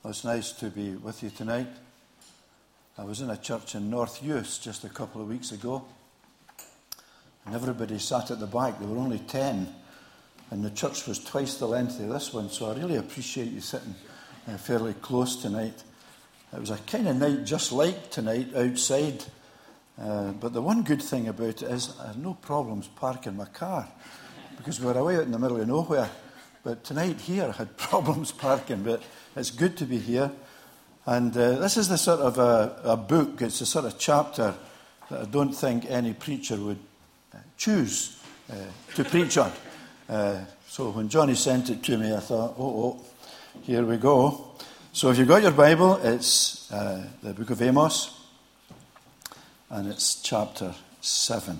Well, it's nice to be with you tonight. I was in a church in North Uist just a couple of weeks ago, and everybody sat at the back. There were only 10, and the church was twice the length of this one, so I really appreciate you sitting uh, fairly close tonight. It was a kind of night just like tonight outside, uh, but the one good thing about it is I had no problems parking my car because we were away out in the middle of nowhere. But tonight here I had problems parking, but it's good to be here. And uh, this is the sort of a, a, book, it's a sort of chapter that I don't think any preacher would uh, choose uh, to preach on. Uh, so when Johnny sent it to me, I thought, oh, oh, here we go. So if you've got your Bible, it's uh, the book of Amos, and it's chapter 7.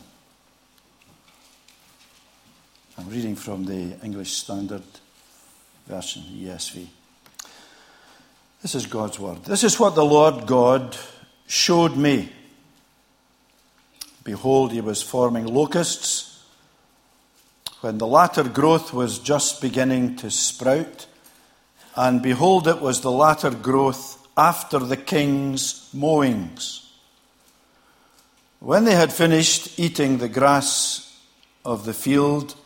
I'm reading from the English Standard Version, ESV. This is God's word. This is what the Lord God showed me. Behold, he was forming locusts when the latter growth was just beginning to sprout. And behold, it was the latter growth after the king's mowings. When they had finished eating the grass of the field,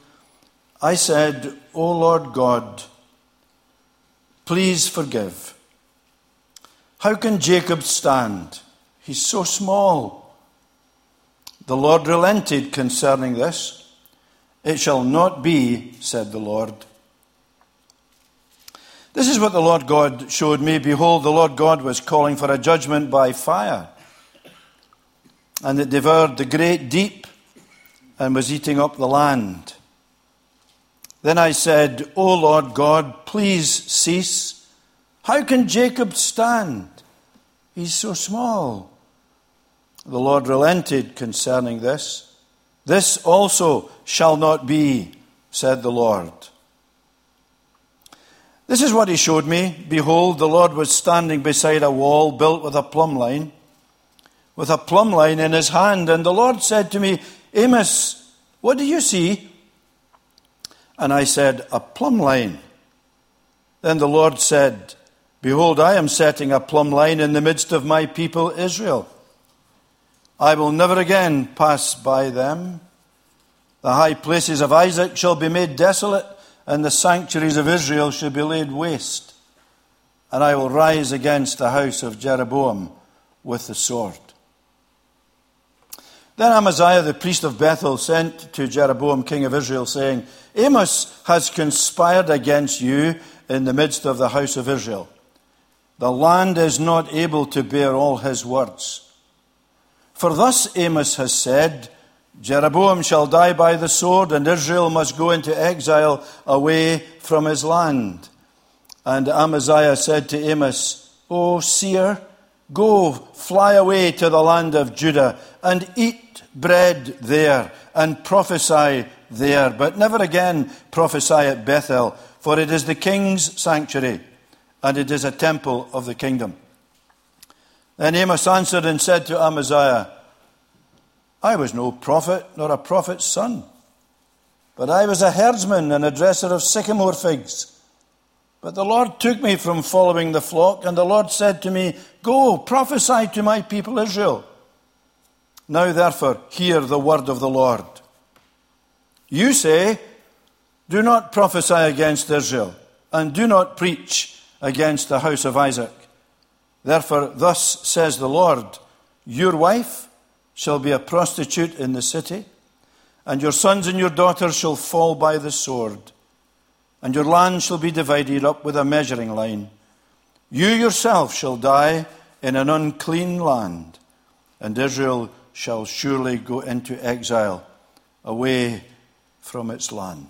I said, O Lord God, please forgive. How can Jacob stand? He's so small. The Lord relented concerning this. It shall not be, said the Lord. This is what the Lord God showed me. Behold, the Lord God was calling for a judgment by fire, and it devoured the great deep and was eating up the land. Then I said, O Lord God, please cease. How can Jacob stand? He's so small. The Lord relented concerning this. This also shall not be, said the Lord. This is what he showed me. Behold, the Lord was standing beside a wall built with a plumb line, with a plumb line in his hand. And the Lord said to me, Amos, what do you see? And I said, A plumb line. Then the Lord said, Behold, I am setting a plumb line in the midst of my people Israel. I will never again pass by them. The high places of Isaac shall be made desolate, and the sanctuaries of Israel shall be laid waste. And I will rise against the house of Jeroboam with the sword. Then Amaziah the priest of Bethel sent to Jeroboam king of Israel, saying, Amos has conspired against you in the midst of the house of Israel. The land is not able to bear all his words. For thus Amos has said, Jeroboam shall die by the sword, and Israel must go into exile away from his land. And Amaziah said to Amos, O seer, go, fly away to the land of Judah, and eat bread there, and prophesy there, but never again prophesy at Bethel, for it is the king's sanctuary, and it is a temple of the kingdom. Then Amos answered and said to Amaziah, I was no prophet, nor a prophet's son, but I was a herdsman and a dresser of sycamore figs. But the Lord took me from following the flock, and the Lord said to me, Go, prophesy to my people Israel. Now, therefore, hear the word of the Lord. You say, Do not prophesy against Israel, and do not preach against the house of Isaac. Therefore, thus says the Lord Your wife shall be a prostitute in the city, and your sons and your daughters shall fall by the sword, and your land shall be divided up with a measuring line. You yourself shall die in an unclean land, and Israel shall surely go into exile away from its land.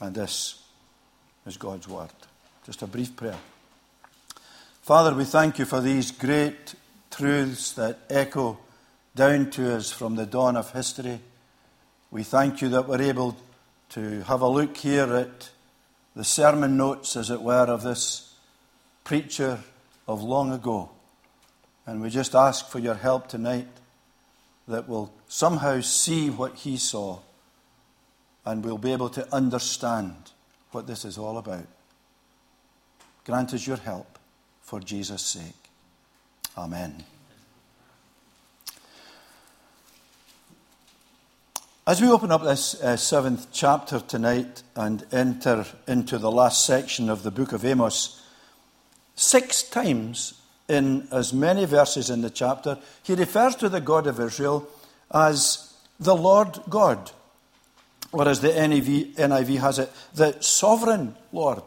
And this is God's word. Just a brief prayer. Father, we thank you for these great truths that echo down to us from the dawn of history. We thank you that we're able to have a look here at the sermon notes, as it were, of this preacher of long ago. And we just ask for your help tonight that we'll somehow see what he saw and we'll be able to understand what this is all about. Grant us your help for Jesus' sake. Amen. As we open up this uh, seventh chapter tonight and enter into the last section of the book of Amos, six times in as many verses in the chapter, he refers to the God of Israel as the Lord God, or as the NIV, NIV has it, the sovereign Lord.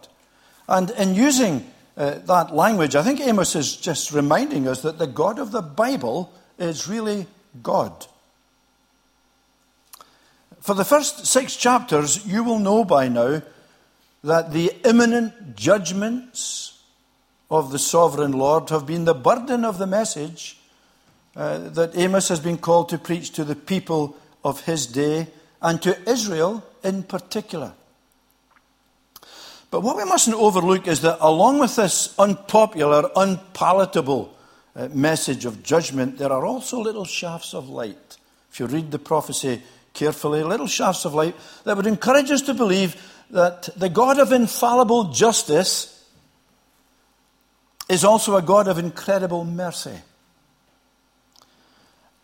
And in using uh, that language, I think Amos is just reminding us that the God of the Bible is really God. For the first six chapters, you will know by now that the imminent judgments of the sovereign Lord have been the burden of the message uh, that Amos has been called to preach to the people of his day and to Israel in particular. But what we mustn't overlook is that along with this unpopular, unpalatable uh, message of judgment, there are also little shafts of light. If you read the prophecy carefully, little shafts of light that would encourage us to believe that the God of infallible justice is also a God of incredible mercy.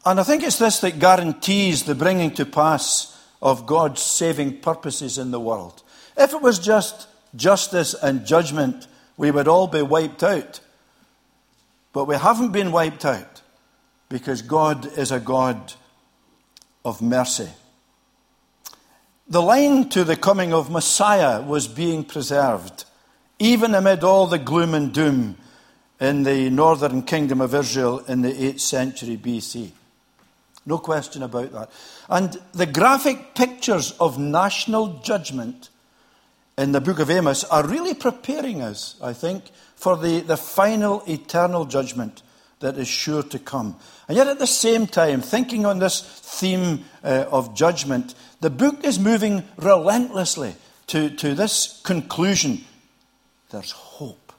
And I think it's this that guarantees the bringing to pass of God's saving purposes in the world. If it was just justice and judgment, we would all be wiped out. But we haven't been wiped out because God is a God of mercy. The line to the coming of Messiah was being preserved, even amid all the gloom and doom in the northern kingdom of Israel in the 8th century BC. No question about that. And the graphic pictures of national judgment in the book of Amos are really preparing us, I think, for the, the final eternal judgment that is sure to come. And yet, at the same time, thinking on this theme uh, of judgment, the book is moving relentlessly to, to this conclusion there's hope.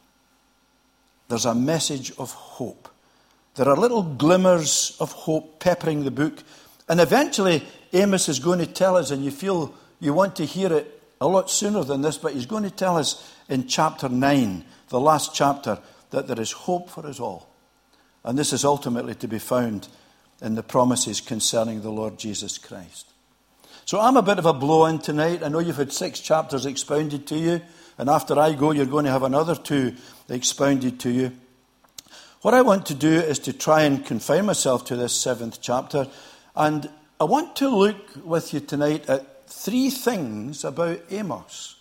There's a message of hope. There are little glimmers of hope peppering the book. And eventually, Amos is going to tell us, and you feel you want to hear it a lot sooner than this, but he's going to tell us in chapter 9, the last chapter, that there is hope for us all. And this is ultimately to be found in the promises concerning the Lord Jesus Christ. So I'm a bit of a blow in tonight. I know you've had six chapters expounded to you, and after I go, you're going to have another two expounded to you. What I want to do is to try and confine myself to this seventh chapter, and I want to look with you tonight at three things about Amos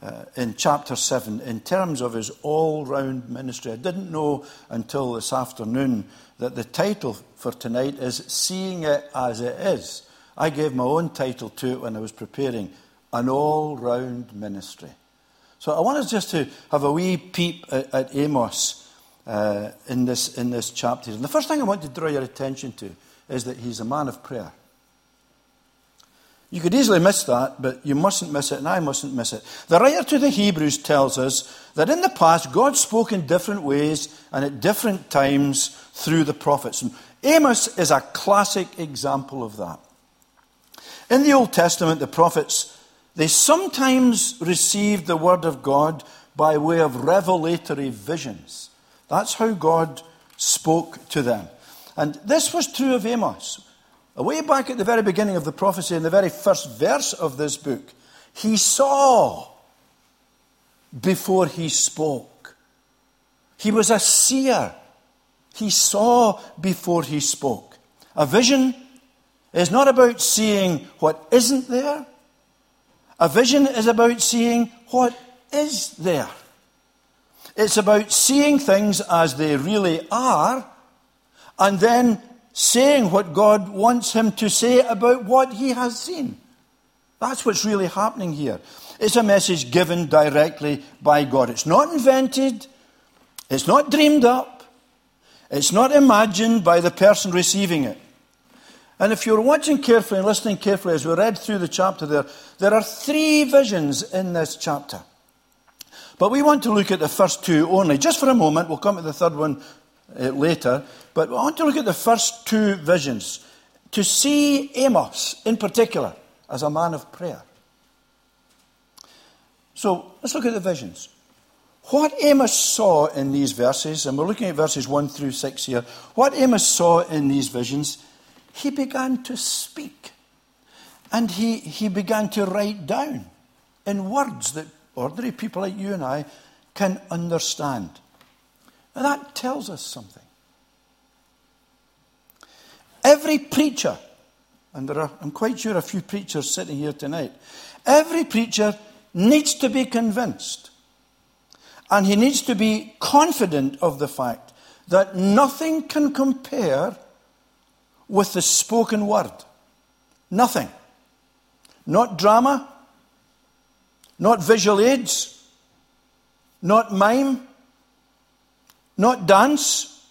uh, in chapter 7 in terms of his all round ministry. I didn't know until this afternoon that the title for tonight is Seeing It As It Is. I gave my own title to it when I was preparing An All Round Ministry. So I want us just to have a wee peep at, at Amos uh, in, this, in this chapter. And the first thing I want to draw your attention to is that he's a man of prayer. You could easily miss that, but you mustn't miss it, and I mustn't miss it. The writer to the Hebrews tells us that in the past, God spoke in different ways and at different times through the prophets. And Amos is a classic example of that. In the Old Testament, the prophets, they sometimes received the word of God by way of revelatory visions. That's how God spoke to them. And this was true of Amos. Way back at the very beginning of the prophecy, in the very first verse of this book, he saw before he spoke. He was a seer. He saw before he spoke. A vision is not about seeing what isn't there. A vision is about seeing what is there. It's about seeing things as they really are and then saying what God wants him to say about what he has seen. That's what's really happening here. It's a message given directly by God. It's not invented, it's not dreamed up, it's not imagined by the person receiving it. And if you're watching carefully and listening carefully as we read through the chapter there, there are three visions in this chapter. But we want to look at the first two only. Just for a moment, we'll come to the third one Uh, later. But I want to look at the first two visions to see Amos in particular as a man of prayer. So let's look at the visions. What Amos saw in these verses, and we're looking at verses 1 through 6 here, what Amos saw in these visions, he began to speak. And he, he began to write down in words that ordinary people like you and I can understand. And that tells us something. Every preacher, and there are, I'm quite sure, a few preachers sitting here tonight, every preacher needs to be convinced. And he needs to be confident of the fact that nothing can compare with the spoken word. Nothing. Not drama, not visual aids, not mime, not dance,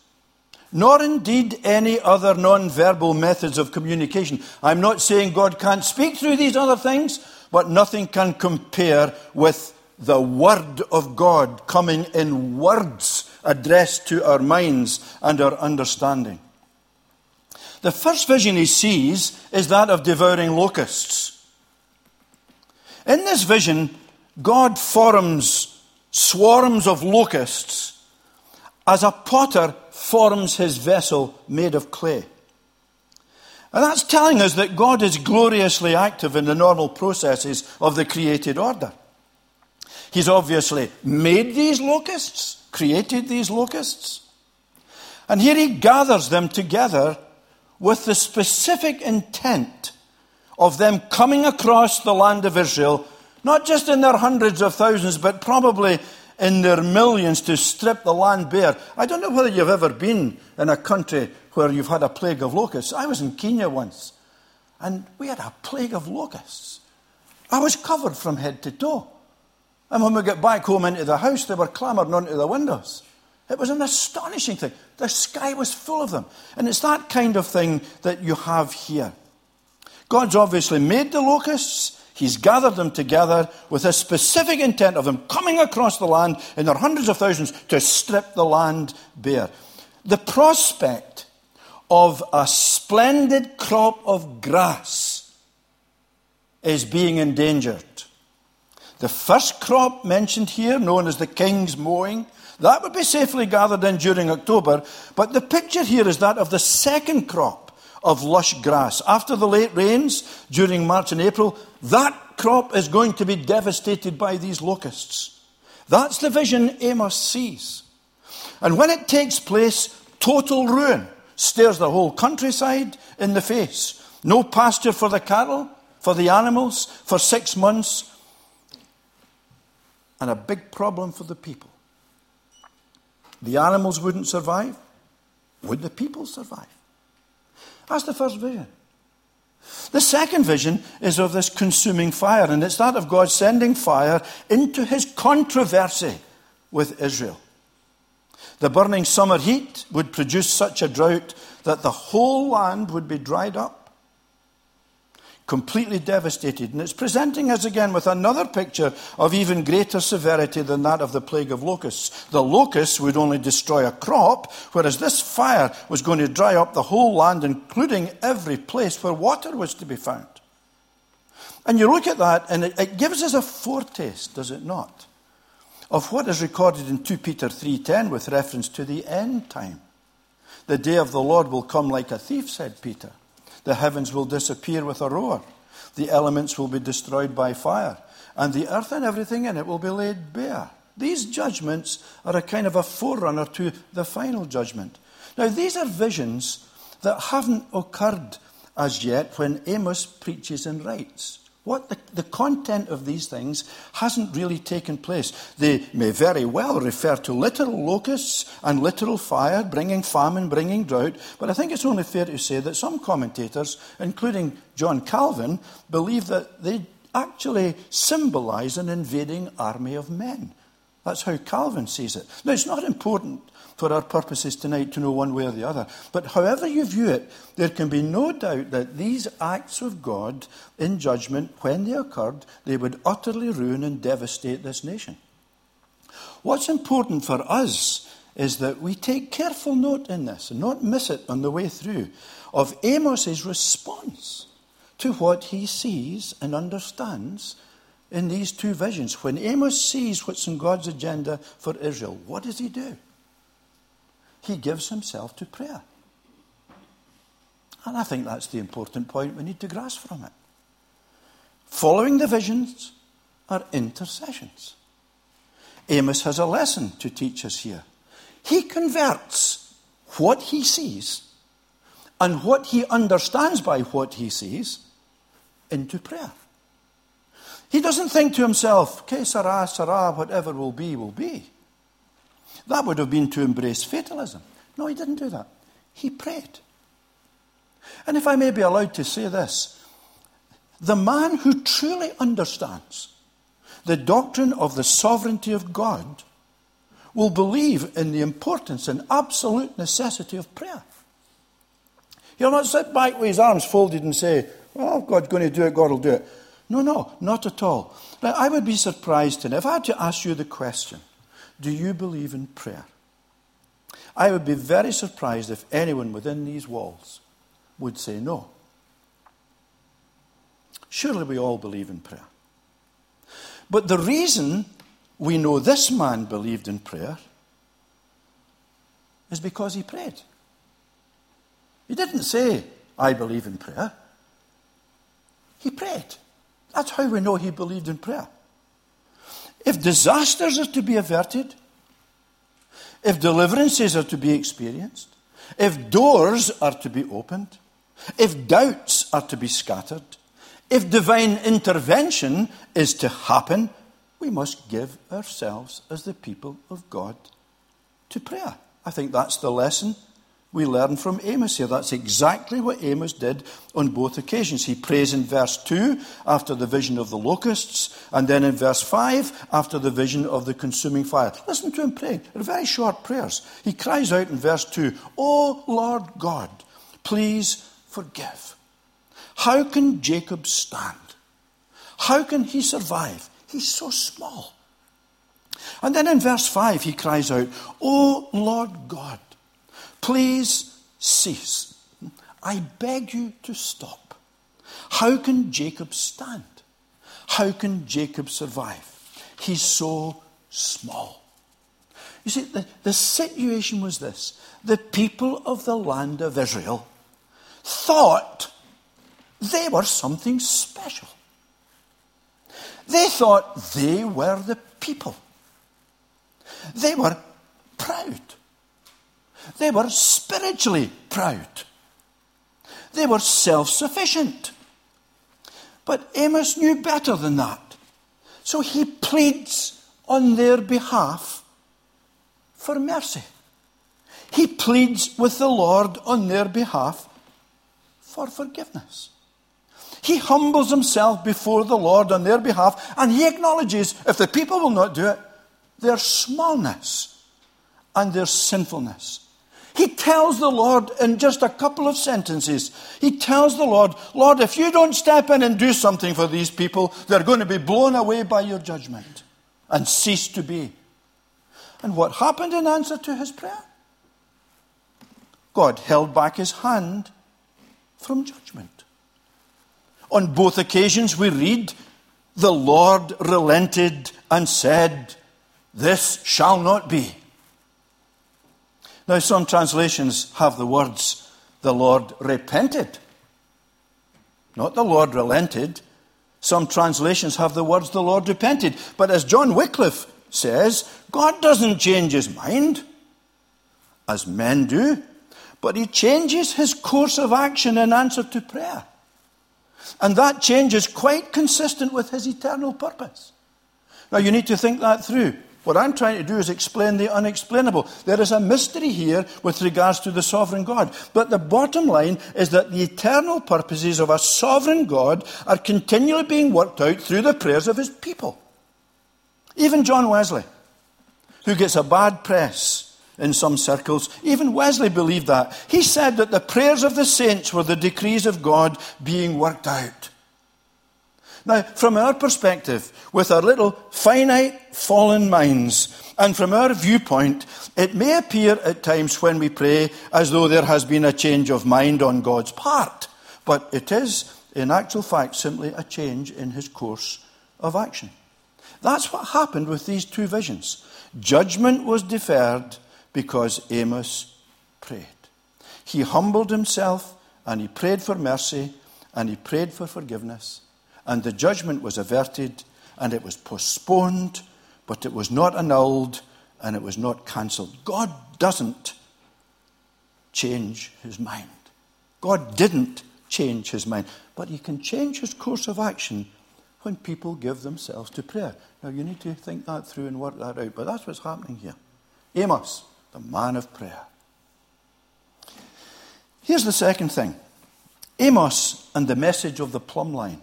nor indeed any other non verbal methods of communication. I'm not saying God can't speak through these other things, but nothing can compare with the Word of God coming in words addressed to our minds and our understanding. The first vision he sees is that of devouring locusts. In this vision, God forms swarms of locusts as a potter forms his vessel made of clay. And that's telling us that God is gloriously active in the normal processes of the created order. He's obviously made these locusts, created these locusts. And here he gathers them together with the specific intent of them coming across the land of Israel, not just in their hundreds of thousands, but probably in their millions to strip the land bare. I don't know whether you've ever been in a country where you've had a plague of locusts. I was in Kenya once, and we had a plague of locusts. I was covered from head to toe. And when we got back home into the house, they were clambering onto the windows. It was an astonishing thing. The sky was full of them. And it's that kind of thing that you have here. God's obviously made the locusts. He's gathered them together with a specific intent of them coming across the land in their hundreds of thousands to strip the land bare. The prospect of a splendid crop of grass is being endangered. The first crop mentioned here, known as the king's mowing, that would be safely gathered in during October, but the picture here is that of the second crop of lush grass. After the late rains during March and April, that crop is going to be devastated by these locusts. That's the vision Amos sees. And when it takes place, total ruin stares the whole countryside in the face. No pasture for the cattle, for the animals, for six months, and a big problem for the people. The animals wouldn't survive. Would the people survive? That's the first vision. The second vision is of this consuming fire, and it's that of God sending fire into his controversy with Israel. The burning summer heat would produce such a drought that the whole land would be dried up completely devastated. And it's presenting us again with another picture of even greater severity than that of the plague of locusts. The locusts would only destroy a crop, whereas this fire was going to dry up the whole land, including every place where water was to be found. And you look at that, and it, it gives us a foretaste, does it not, of what is recorded in 2 Peter 3.10 with reference to the end time. The day of the Lord will come like a thief, said Peter. The heavens will disappear with a roar. The elements will be destroyed by fire. And the earth and everything in it will be laid bare. These judgments are a kind of a forerunner to the final judgment. Now, these are visions that haven't occurred as yet when Amos preaches and writes. What the, the content of these things hasn't really taken place. They may very well refer to literal locusts and literal fire, bringing famine, bringing drought, but I think it's only fair to say that some commentators, including John Calvin, believe that they actually symbolize an invading army of men. That's how Calvin sees it. Now, it's not important for our purposes tonight to know one way or the other. But however you view it, there can be no doubt that these acts of God in judgment, when they occurred, they would utterly ruin and devastate this nation. What's important for us is that we take careful note in this and not miss it on the way through of Amos's response to what he sees and understands in these two visions. When Amos sees what's in God's agenda for Israel, what does he do? He gives himself to prayer. And I think that's the important point we need to grasp from it. Following the visions are intercessions. Amos has a lesson to teach us here. He converts what he sees and what he understands by what he sees into prayer. He doesn't think to himself, sera, sera, whatever will be, will be. That would have been to embrace fatalism. No, he didn't do that. He prayed. And if I may be allowed to say this, the man who truly understands the doctrine of the sovereignty of God will believe in the importance and absolute necessity of prayer. He'll not sit back with his arms folded and say, oh, Well, God's going to do it, God will do it. No, no, not at all. Now, I would be surprised if I had to ask you the question Do you believe in prayer? I would be very surprised if anyone within these walls would say no. Surely we all believe in prayer. But the reason we know this man believed in prayer is because he prayed. He didn't say, I believe in prayer. He prayed. That's how we know he believed in prayer. If disasters are to be averted, if deliverances are to be experienced, if doors are to be opened, if doubts are to be scattered, if divine intervention is to happen, we must give ourselves as the people of God to prayer. I think that's the lesson we learn from Amos here. That's exactly what Amos did on both occasions. He prays in verse 2 after the vision of the locusts, and then in verse 5 after the vision of the consuming fire. Listen to him praying. They're very short prayers. He cries out in verse two, 2, O Lord God, please forgive. How can Jacob stand? How can he survive? He's so small. And then in verse 5, he cries out, O Lord God, Please cease. I beg you to stop. How can Jacob stand? How can Jacob survive? He's so small. You see, the, the situation was this the people of the land of Israel thought they were something special. They thought they were the people. They were proud. They were spiritually proud. They were self sufficient. But Amos knew better than that. So he pleads on their behalf for mercy. He pleads with the Lord on their behalf for forgiveness. He humbles himself before the Lord on their behalf and he acknowledges, if the people will not do it, their smallness and their sinfulness. He tells the Lord in just a couple of sentences, he tells the Lord, Lord, if you don't step in and do something for these people, they're going to be blown away by your judgment and cease to be. And what happened in answer to his prayer? God held back his hand from judgment. On both occasions, we read, The Lord relented and said, This shall not be. Now, some translations have the words, the Lord repented. Not the Lord relented. Some translations have the words, the Lord repented. But as John Wycliffe says, God doesn't change his mind, as men do, but he changes his course of action in answer to prayer. And that change is quite consistent with his eternal purpose. Now, you need to think that through. What I'm trying to do is explain the unexplainable. There is a mystery here with regards to the sovereign God. But the bottom line is that the eternal purposes of a sovereign God are continually being worked out through the prayers of his people. Even John Wesley, who gets a bad press in some circles, even Wesley believed that. He said that the prayers of the saints were the decrees of God being worked out. Now, from our perspective, with our little finite fallen minds, and from our viewpoint, it may appear at times when we pray as though there has been a change of mind on God's part. But it is, in actual fact, simply a change in his course of action. That's what happened with these two visions. Judgment was deferred because Amos prayed. He humbled himself and he prayed for mercy and he prayed for forgiveness. And the judgment was averted and it was postponed, but it was not annulled and it was not cancelled. God doesn't change his mind. God didn't change his mind, but he can change his course of action when people give themselves to prayer. Now, you need to think that through and work that out, but that's what's happening here. Amos, the man of prayer. Here's the second thing Amos and the message of the plumb line.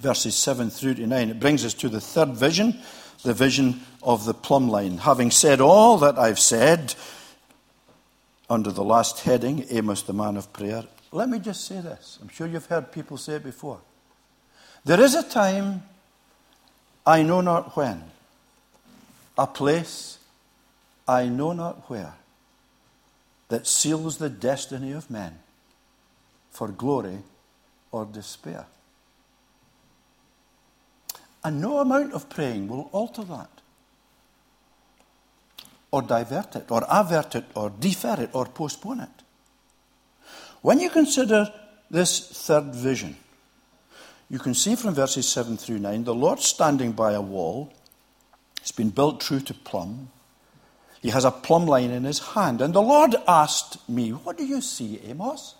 Verses 7 through to 9. It brings us to the third vision, the vision of the plumb line. Having said all that I've said under the last heading, Amos, the man of prayer, let me just say this. I'm sure you've heard people say it before. There is a time, I know not when, a place, I know not where, that seals the destiny of men for glory or despair. And no amount of praying will alter that, or divert it, or avert it, or defer it, or postpone it. When you consider this third vision, you can see from verses 7 through 9 the Lord standing by a wall. It's been built true to plumb. He has a plumb line in his hand. And the Lord asked me, What do you see, Amos?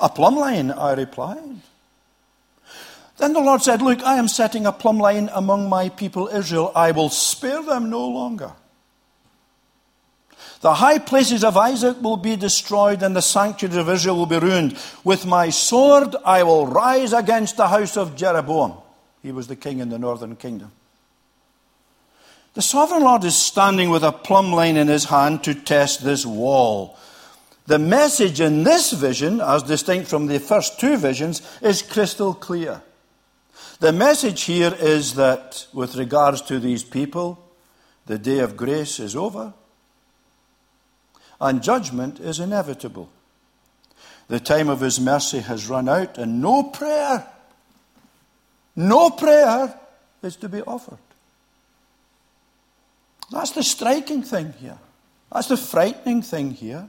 A plumb line, I replied. Then the Lord said, Look, I am setting a plumb line among my people Israel. I will spare them no longer. The high places of Isaac will be destroyed, and the sanctuary of Israel will be ruined. With my sword I will rise against the house of Jeroboam. He was the king in the northern kingdom. The sovereign Lord is standing with a plumb line in his hand to test this wall. The message in this vision, as distinct from the first two visions, is crystal clear. The message here is that with regards to these people, the day of grace is over and judgment is inevitable. The time of his mercy has run out, and no prayer, no prayer is to be offered. That's the striking thing here. That's the frightening thing here.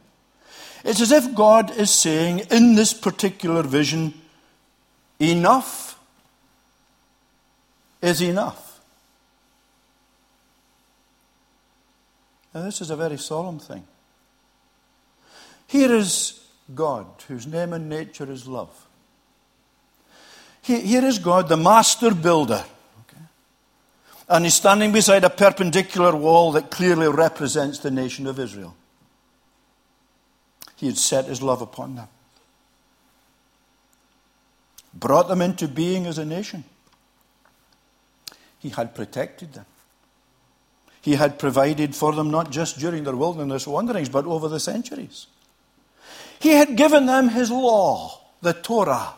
It's as if God is saying in this particular vision, enough is enough. Now, this is a very solemn thing. Here is God, whose name and nature is love. Here is God, the master builder. And he's standing beside a perpendicular wall that clearly represents the nation of Israel. He had set his love upon them, brought them into being as a nation. He had protected them. He had provided for them not just during their wilderness wanderings, but over the centuries. He had given them his law, the Torah.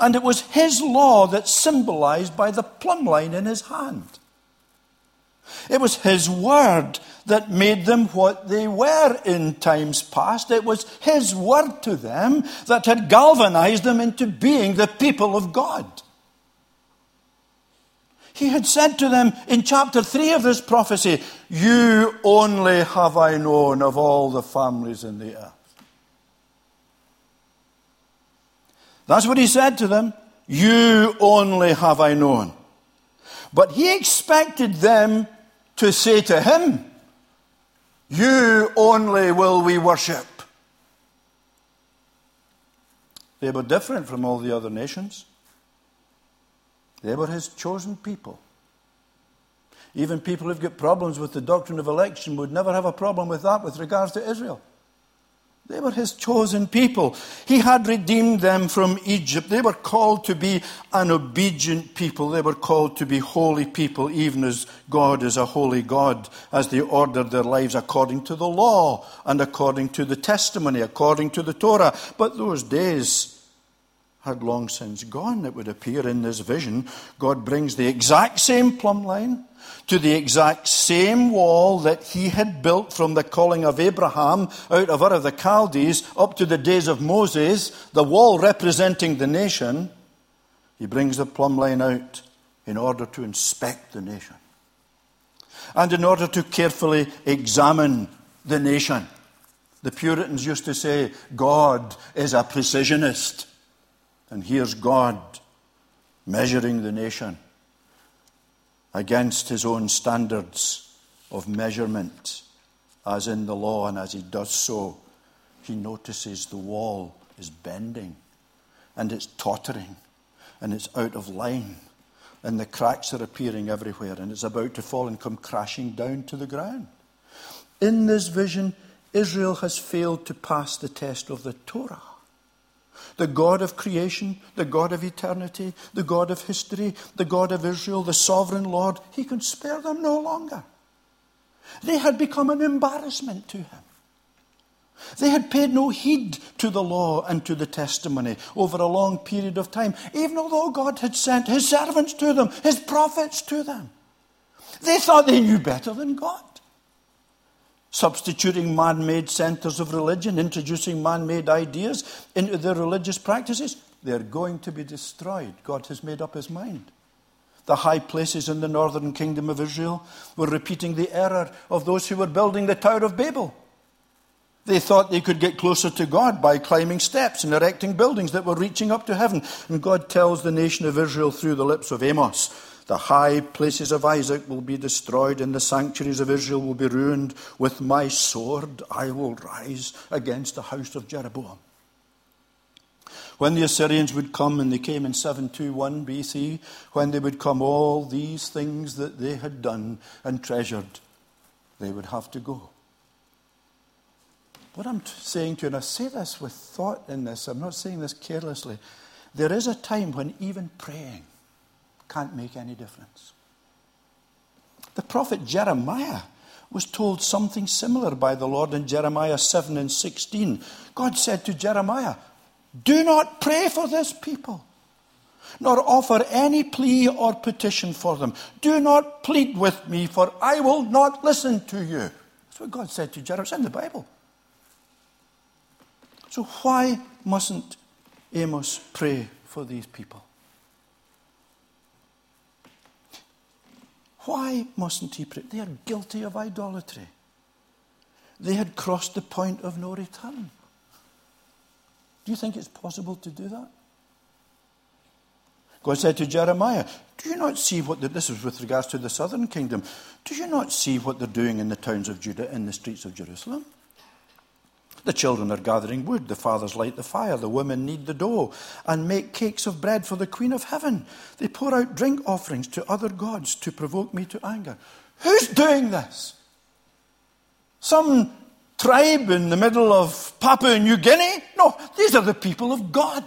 And it was his law that symbolized by the plumb line in his hand. It was his word that made them what they were in times past. It was his word to them that had galvanized them into being the people of God. He had said to them in chapter 3 of this prophecy, You only have I known of all the families in the earth. That's what he said to them. You only have I known. But he expected them to say to him, You only will we worship. They were different from all the other nations. They were his chosen people. Even people who've got problems with the doctrine of election would never have a problem with that with regards to Israel. They were his chosen people. He had redeemed them from Egypt. They were called to be an obedient people. They were called to be holy people, even as God is a holy God, as they ordered their lives according to the law and according to the testimony, according to the Torah. But those days had long since gone, it would appear in this vision. God brings the exact same plumb line to the exact same wall that he had built from the calling of Abraham out of Ur of the Chaldees up to the days of Moses, the wall representing the nation. He brings the plumb line out in order to inspect the nation and in order to carefully examine the nation. The Puritans used to say, God is a precisionist. And here's God measuring the nation against his own standards of measurement, as in the law, and as he does so, he notices the wall is bending and it's tottering and it's out of line and the cracks are appearing everywhere and it's about to fall and come crashing down to the ground. In this vision, Israel has failed to pass the test of the Torah. The God of creation, the God of eternity, the God of history, the God of Israel, the sovereign Lord, he can spare them no longer. They had become an embarrassment to him. They had paid no heed to the law and to the testimony over a long period of time, even although God had sent his servants to them, his prophets to them. They thought they knew better than God. Substituting man made centers of religion, introducing man made ideas into their religious practices, they're going to be destroyed. God has made up his mind. The high places in the northern kingdom of Israel were repeating the error of those who were building the Tower of Babel. They thought they could get closer to God by climbing steps and erecting buildings that were reaching up to heaven. And God tells the nation of Israel through the lips of Amos the high places of Isaac will be destroyed, and the sanctuaries of Israel will be ruined. With my sword I will rise against the house of Jeroboam. When the Assyrians would come, and they came in 721 BC, when they would come, all these things that they had done and treasured, they would have to go. What I'm saying to you, and I say this with thought in this, I'm not saying this carelessly. There is a time when even praying can't make any difference. The prophet Jeremiah was told something similar by the Lord in Jeremiah 7 and 16. God said to Jeremiah, Do not pray for this people, nor offer any plea or petition for them. Do not plead with me, for I will not listen to you. That's what God said to Jeremiah. It's in the Bible. So, why mustn't Amos pray for these people? Why mustn't he pray? They are guilty of idolatry. They had crossed the point of no return. Do you think it's possible to do that? God said to Jeremiah, Do you not see what the, this is with regards to the southern kingdom? Do you not see what they're doing in the towns of Judah, in the streets of Jerusalem? The children are gathering wood, the fathers light the fire, the women knead the dough and make cakes of bread for the Queen of Heaven. They pour out drink offerings to other gods to provoke me to anger. Who's doing this? Some tribe in the middle of Papua New Guinea? No, these are the people of God.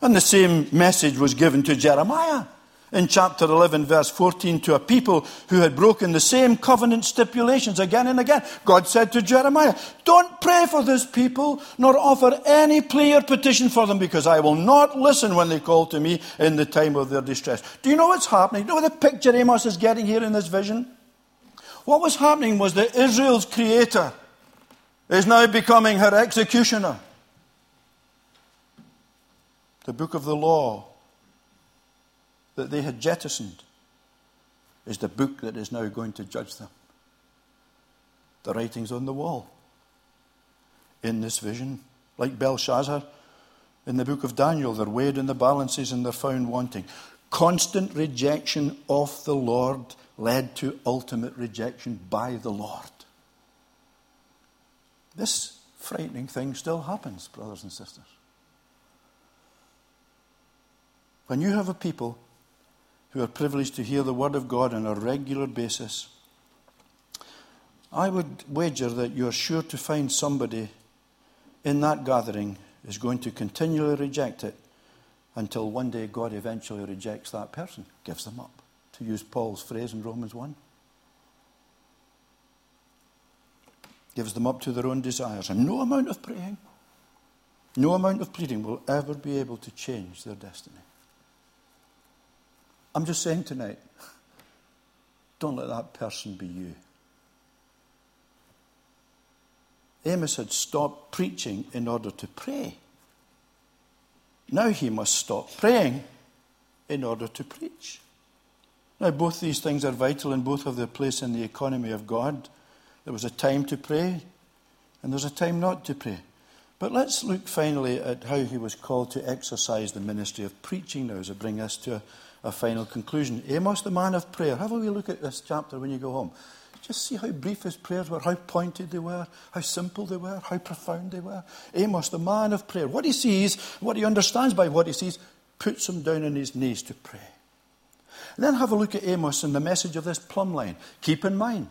And the same message was given to Jeremiah in chapter 11, verse 14, to a people who had broken the same covenant stipulations again and again. God said to Jeremiah, Don't pray for this people, nor offer any plea or petition for them, because I will not listen when they call to me in the time of their distress. Do you know what's happening? Do you know the picture Amos is getting here in this vision? What was happening was that Israel's creator is now becoming her executioner. The book of the law that they had jettisoned is the book that is now going to judge them. The writings on the wall. In this vision, like Belshazzar in the book of Daniel, they're weighed in the balances and they're found wanting. Constant rejection of the Lord led to ultimate rejection by the Lord. This frightening thing still happens, brothers and sisters. When you have a people who are privileged to hear the Word of God on a regular basis, I would wager that you're sure to find somebody in that gathering is going to continually reject it until one day God eventually rejects that person, gives them up, to use Paul's phrase in Romans 1. Gives them up to their own desires. And no amount of praying, no amount of pleading will ever be able to change their destiny. I'm just saying tonight, don't let that person be you. Amos had stopped preaching in order to pray. Now he must stop praying in order to preach. Now, both these things are vital and both have their place in the economy of God. There was a time to pray, and there's a time not to pray. But let's look finally at how he was called to exercise the ministry of preaching now as I bring us to a, a final conclusion. Amos, the man of prayer. Have a wee look at this chapter when you go home. Just see how brief his prayers were, how pointed they were, how simple they were, how profound they were. Amos, the man of prayer. What he sees, what he understands by what he sees, puts him down on his knees to pray. And then have a look at Amos and the message of this plumb line. Keep in mind,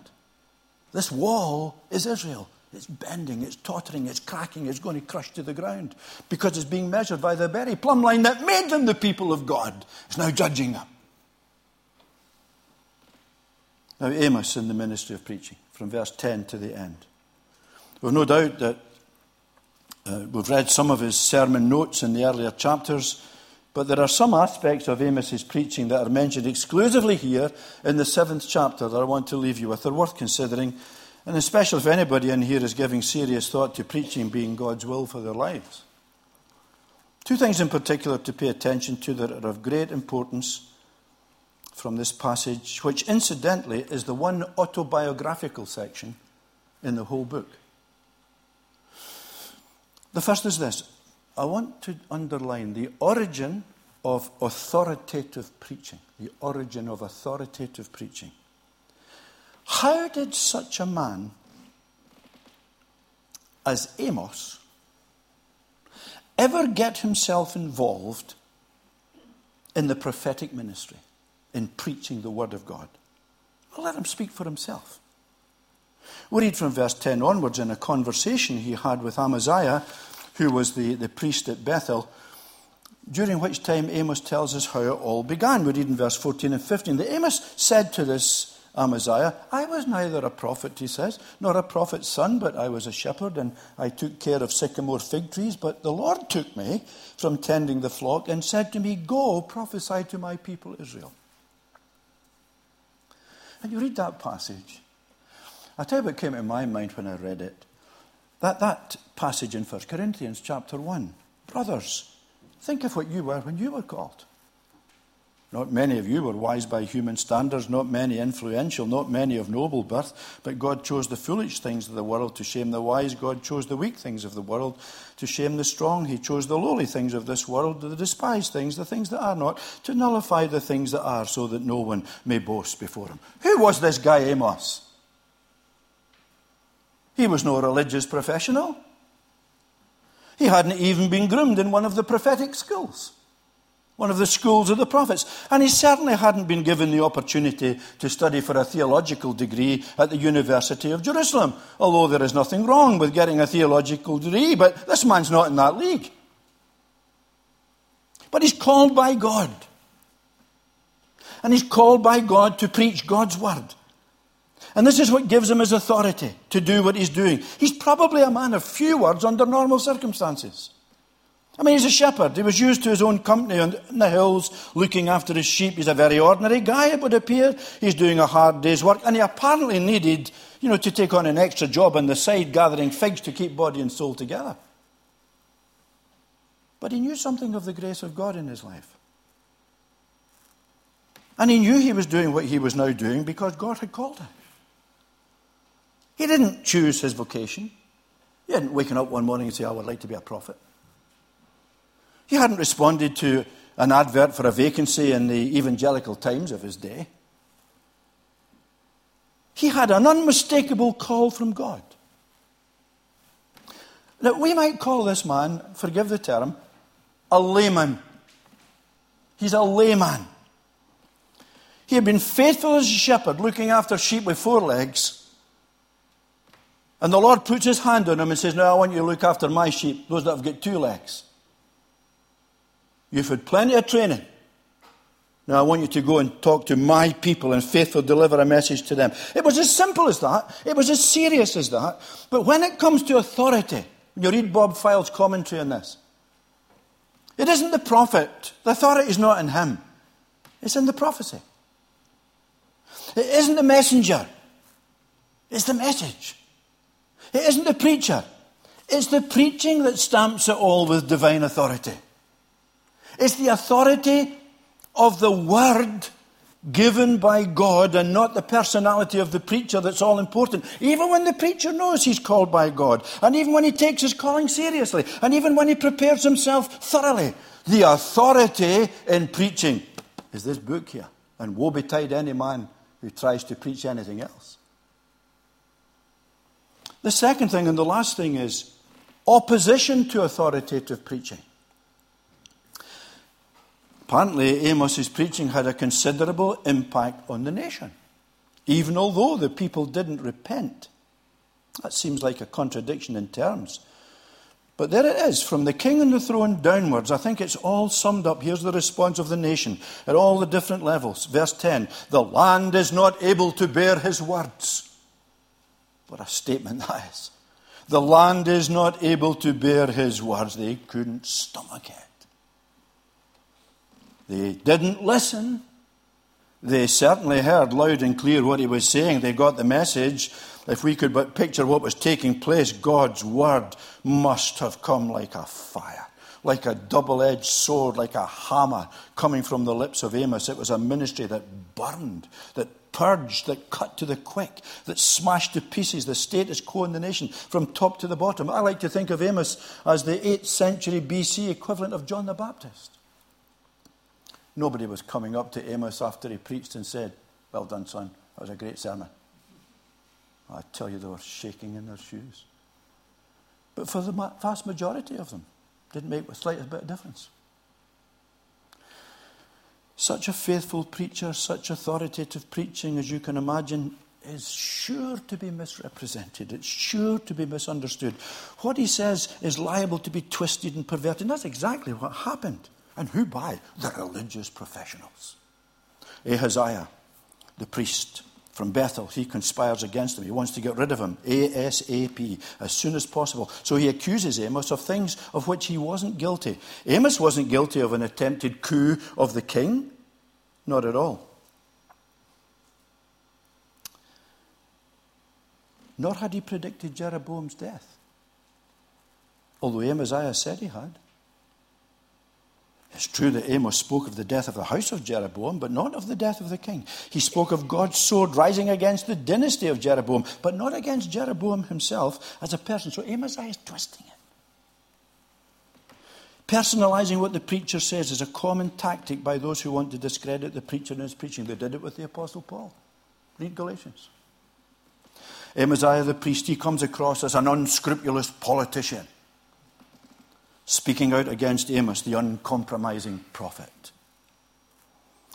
this wall is Israel. It's bending, it's tottering, it's cracking, it's going to crush to the ground because it's being measured by the very plumb line that made them the people of God. It's now judging them. Now, Amos in the ministry of preaching, from verse 10 to the end. We've no doubt that uh, we've read some of his sermon notes in the earlier chapters, but there are some aspects of Amos's preaching that are mentioned exclusively here in the seventh chapter that I want to leave you with. They're worth considering, and especially if anybody in here is giving serious thought to preaching being God's will for their lives. Two things in particular to pay attention to that are of great importance from this passage, which incidentally is the one autobiographical section in the whole book. The first is this I want to underline the origin of authoritative preaching. The origin of authoritative preaching. How did such a man as Amos ever get himself involved in the prophetic ministry? in preaching the Word of God. Well, let him speak for himself. We read from verse 10 onwards in a conversation he had with Amaziah, who was the, the priest at Bethel, during which time Amos tells us how it all began. We read in verse 14 and 15 that Amos said to this Amaziah, I was neither a prophet, he says, nor a prophet's son, but I was a shepherd, and I took care of sycamore fig trees. But the Lord took me from tending the flock and said to me, Go, prophesy to my people Israel. And you read that passage. I'll tell you what came to my mind when I read it. That, that passage in 1 Corinthians chapter 1. Brothers, think of what you were when you were called. Not many of you were wise by human standards, not many influential, not many of noble birth, but God chose the foolish things of the world to shame the wise. God chose the weak things of the world to shame the strong. He chose the lowly things of this world, the despised things, the things that are not, to nullify the things that are, so that no one may boast before him. Who was this guy Amos? He was no religious professional. He hadn't even been groomed in one of the prophetic schools one of the schools of the prophets. And he certainly hadn't been given the opportunity to study for a theological degree at the University of Jerusalem, although there is nothing wrong with getting a theological degree, but this man's not in that league. But he's called by God. And he's called by God to preach God's word. And this is what gives him his authority to do what he's doing. He's probably a man of few words under normal circumstances. I mean, he's a shepherd. He was used to his own company on the hills, looking after his sheep. He's a very ordinary guy, it would appear. He's doing a hard day's work, and he apparently needed, you know, to take on an extra job on the side, gathering figs to keep body and soul together. But he knew something of the grace of God in his life. And he knew he was doing what he was now doing because God had called him. He didn't choose his vocation. He hadn't waken up one morning and say, I would like to be a prophet. He hadn't responded to an advert for a vacancy in the evangelical times of his day. He had an unmistakable call from God. Now, we might call this man, forgive the term, a layman. He's a layman. He had been faithful as a shepherd, looking after sheep with four legs. And the Lord puts his hand on him and says, Now I want you to look after my sheep, those that have got two legs. You've had plenty of training. Now I want you to go and talk to my people and faithfully deliver a message to them. It was as simple as that. It was as serious as that. But when it comes to authority, when you read Bob Fyall's commentary on this, it isn't the prophet. The authority is not in him. It's in the prophecy. It isn't the messenger. It's the message. It isn't the preacher. It's the preaching that stamps it all with divine authority. It's the authority of the word given by God and not the personality of the preacher that's all important. Even when the preacher knows he's called by God, and even when he takes his calling seriously, and even when he prepares himself thoroughly, the authority in preaching is this book here. And woe betide any man who tries to preach anything else. The second thing and the last thing is opposition to authoritative preaching. Apparently, Amos's preaching had a considerable impact on the nation, even although the people didn't repent. That seems like a contradiction in terms. But there it is, from the king on the throne downwards. I think it's all summed up. Here's the response of the nation at all the different levels. Verse 10 The land is not able to bear his words. What a statement that is. The land is not able to bear his words. They couldn't stomach it. They didn't listen. They certainly heard loud and clear what he was saying. They got the message. If we could but picture what was taking place, God's word must have come like a fire, like a double edged sword, like a hammer coming from the lips of Amos. It was a ministry that burned, that purged, that cut to the quick, that smashed to pieces the status quo in the nation from top to the bottom. I like to think of Amos as the 8th century BC equivalent of John the Baptist. Nobody was coming up to Amos after he preached and said, Well done, son. That was a great sermon. I tell you, they were shaking in their shoes. But for the vast majority of them, didn't make the slightest bit of difference. Such a faithful preacher, such authoritative preaching as you can imagine, is sure to be misrepresented. It's sure to be misunderstood. What he says is liable to be twisted and perverted. And that's exactly what happened. And who by? The religious professionals. Ahaziah, the priest from Bethel, he conspires against him. He wants to get rid of him ASAP, as soon as possible. So he accuses Amos of things of which he wasn't guilty. Amos wasn't guilty of an attempted coup of the king, not at all. Nor had he predicted Jeroboam's death, although Amaziah said he had. It's true that Amos spoke of the death of the house of Jeroboam, but not of the death of the king. He spoke of God's sword rising against the dynasty of Jeroboam, but not against Jeroboam himself as a person. So Amaziah is twisting it. Personalizing what the preacher says is a common tactic by those who want to discredit the preacher and his preaching. They did it with the Apostle Paul. Read Galatians. Amaziah the priest, he comes across as an unscrupulous politician speaking out against Amos, the uncompromising prophet.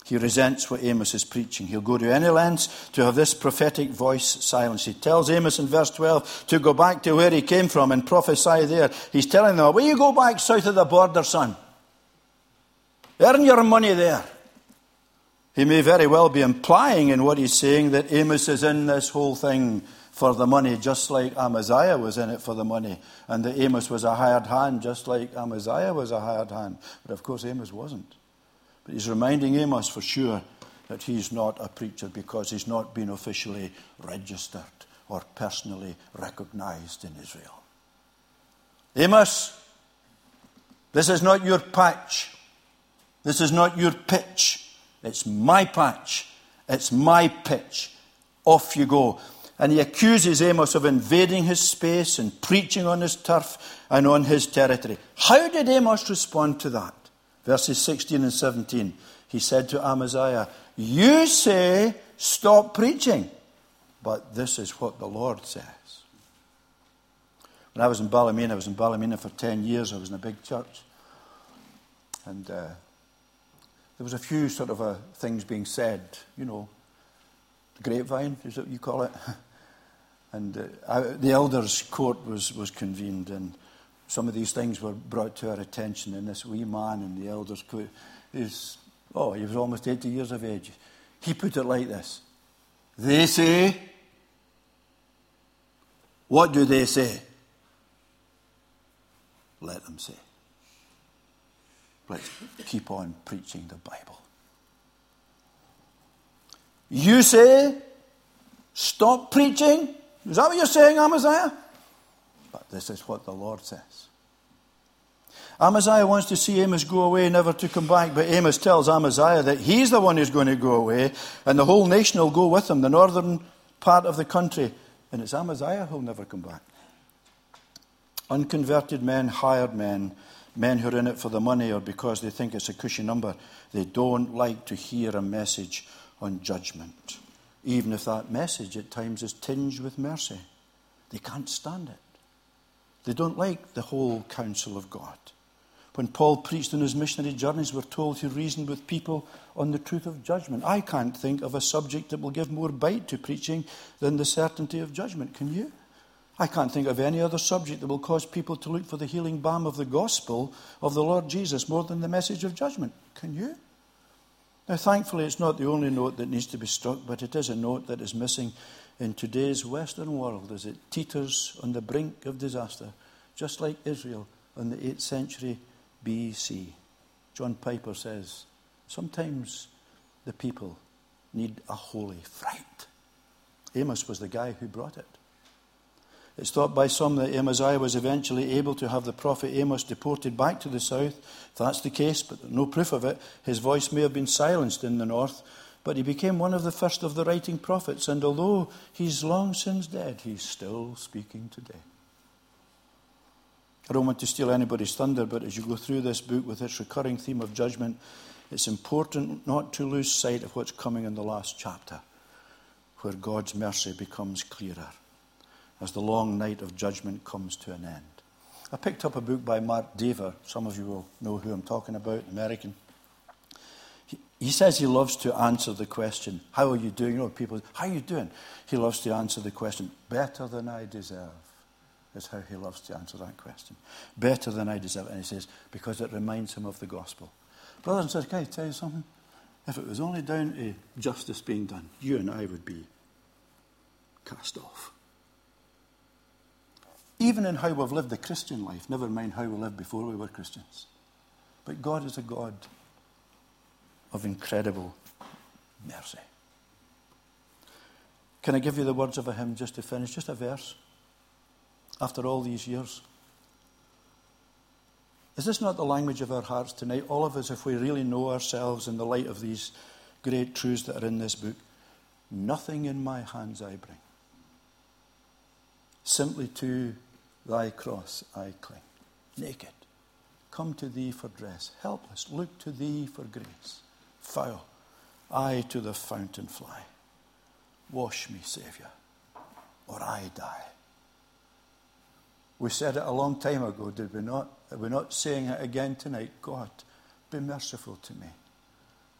He resents what Amos is preaching. He'll go to any lengths to have this prophetic voice silenced. He tells Amos in verse 12 to go back to where he came from and prophesy there. He's telling them, Will you go back south of the border, son? Earn your money there. He may very well be implying in what he's saying that Amos is in this whole thing for the money, just like Amaziah was in it for the money, and that Amos was a hired hand, just like Amaziah was a hired hand. But of course, Amos wasn't. But he's reminding Amos for sure that he's not a preacher because he's not been officially registered or personally recognized in Israel. Amos, this is not your patch. This is not your pitch. It's my patch. It's my pitch. Off you go and he accuses Amos of invading his space and preaching on his turf and on his territory. How did Amos respond to that? Verses 16 and 17. He said to Amaziah, You say, stop preaching, but this is what the Lord says. When I was in Ballymena, I was in Ballymena for 10 years. I was in a big church. And uh, there was a few sort of uh, things being said, you know, grapevine, is that what you call it. And uh, I, the elders' court was, was convened, and some of these things were brought to our attention. And this wee man in the elders' court, is, oh, he was almost 80 years of age. He put it like this They say, what do they say? Let them say. Let's keep on preaching the Bible. You say, stop preaching. Is that what you're saying, Amaziah? But this is what the Lord says. Amaziah wants to see Amos go away, never to come back, but Amos tells Amaziah that he's the one who's going to go away, and the whole nation will go with him, the northern part of the country. And it's Amaziah who'll never come back. Unconverted men, hired men, men who are in it for the money or because they think it's a cushy number, they don't like to hear a message on judgment, even if that message at times is tinged with mercy. They can't stand it. They don't like the whole counsel of God. When Paul preached on his missionary journeys, we're told he reasoned with people on the truth of judgment. I can't think of a subject that will give more bite to preaching than the certainty of judgment. Can you? I can't think of any other subject that will cause people to look for the healing balm of the gospel of the Lord Jesus more than the message of judgment. Can you? Now, thankfully, it's not the only note that needs to be struck, but it is a note that is missing in today's Western world as it teeters on the brink of disaster, just like Israel in the 8th century BC. John Piper says, Sometimes the people need a holy fright. Amos was the guy who brought it. It's thought by some that Amaziah was eventually able to have the prophet Amos deported back to the south. If that's the case, but no proof of it, his voice may have been silenced in the north. But he became one of the first of the writing prophets, and although he's long since dead, he's still speaking today. I don't want to steal anybody's thunder, but as you go through this book with its recurring theme of judgment, it's important not to lose sight of what's coming in the last chapter, where God's mercy becomes clearer as the long night of judgment comes to an end. I picked up a book by Mark Dever. Some of you will know who I'm talking about, American. He, says he loves to answer the question, How are you doing? You know, people, How are you doing? He loves to answer the question, Better than I deserve. Is how he loves to answer that question. Better than I deserve. And he says, Because it reminds him of the gospel. Brothers and sisters, can I tell you something? If it was only down to justice being done, you and I would be cast off. Even in how we've lived the Christian life, never mind how we lived before we were Christians. But God is a God of incredible mercy. Can I give you the words of a hymn just to finish? Just a verse. After all these years. Is this not the language of our hearts tonight? All of us, if we really know ourselves in the light of these great truths that are in this book, nothing in my hands I bring. Simply to Thy cross I cling, naked. Come to thee for dress, helpless, look to thee for grace. Foul, I to the fountain fly. Wash me, Saviour, or I die. We said it a long time ago, did we not? Are we not saying it again tonight? God, be merciful to me.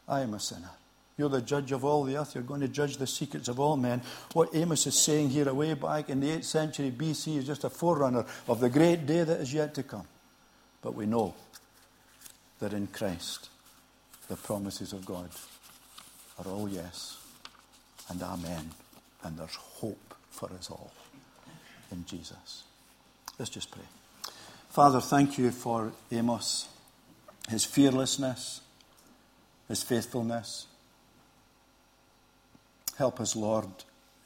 I am a sinner. You're the judge of all the earth. You're going to judge the secrets of all men. What Amos is saying here, away back in the 8th century BC, is just a forerunner of the great day that is yet to come. But we know that in Christ, the promises of God are all yes and amen. And there's hope for us all in Jesus. Let's just pray. Father, thank you for Amos, his fearlessness, his faithfulness. Help us, Lord,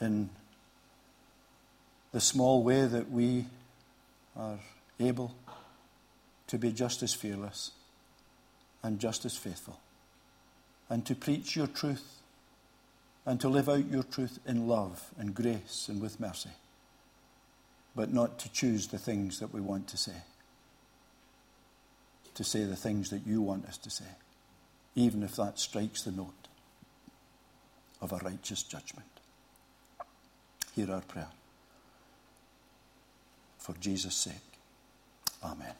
in the small way that we are able to be just as fearless and just as faithful, and to preach your truth and to live out your truth in love and grace and with mercy, but not to choose the things that we want to say, to say the things that you want us to say, even if that strikes the note of a righteous judgment. Hear our prayer. For Jesus' sake. Amen.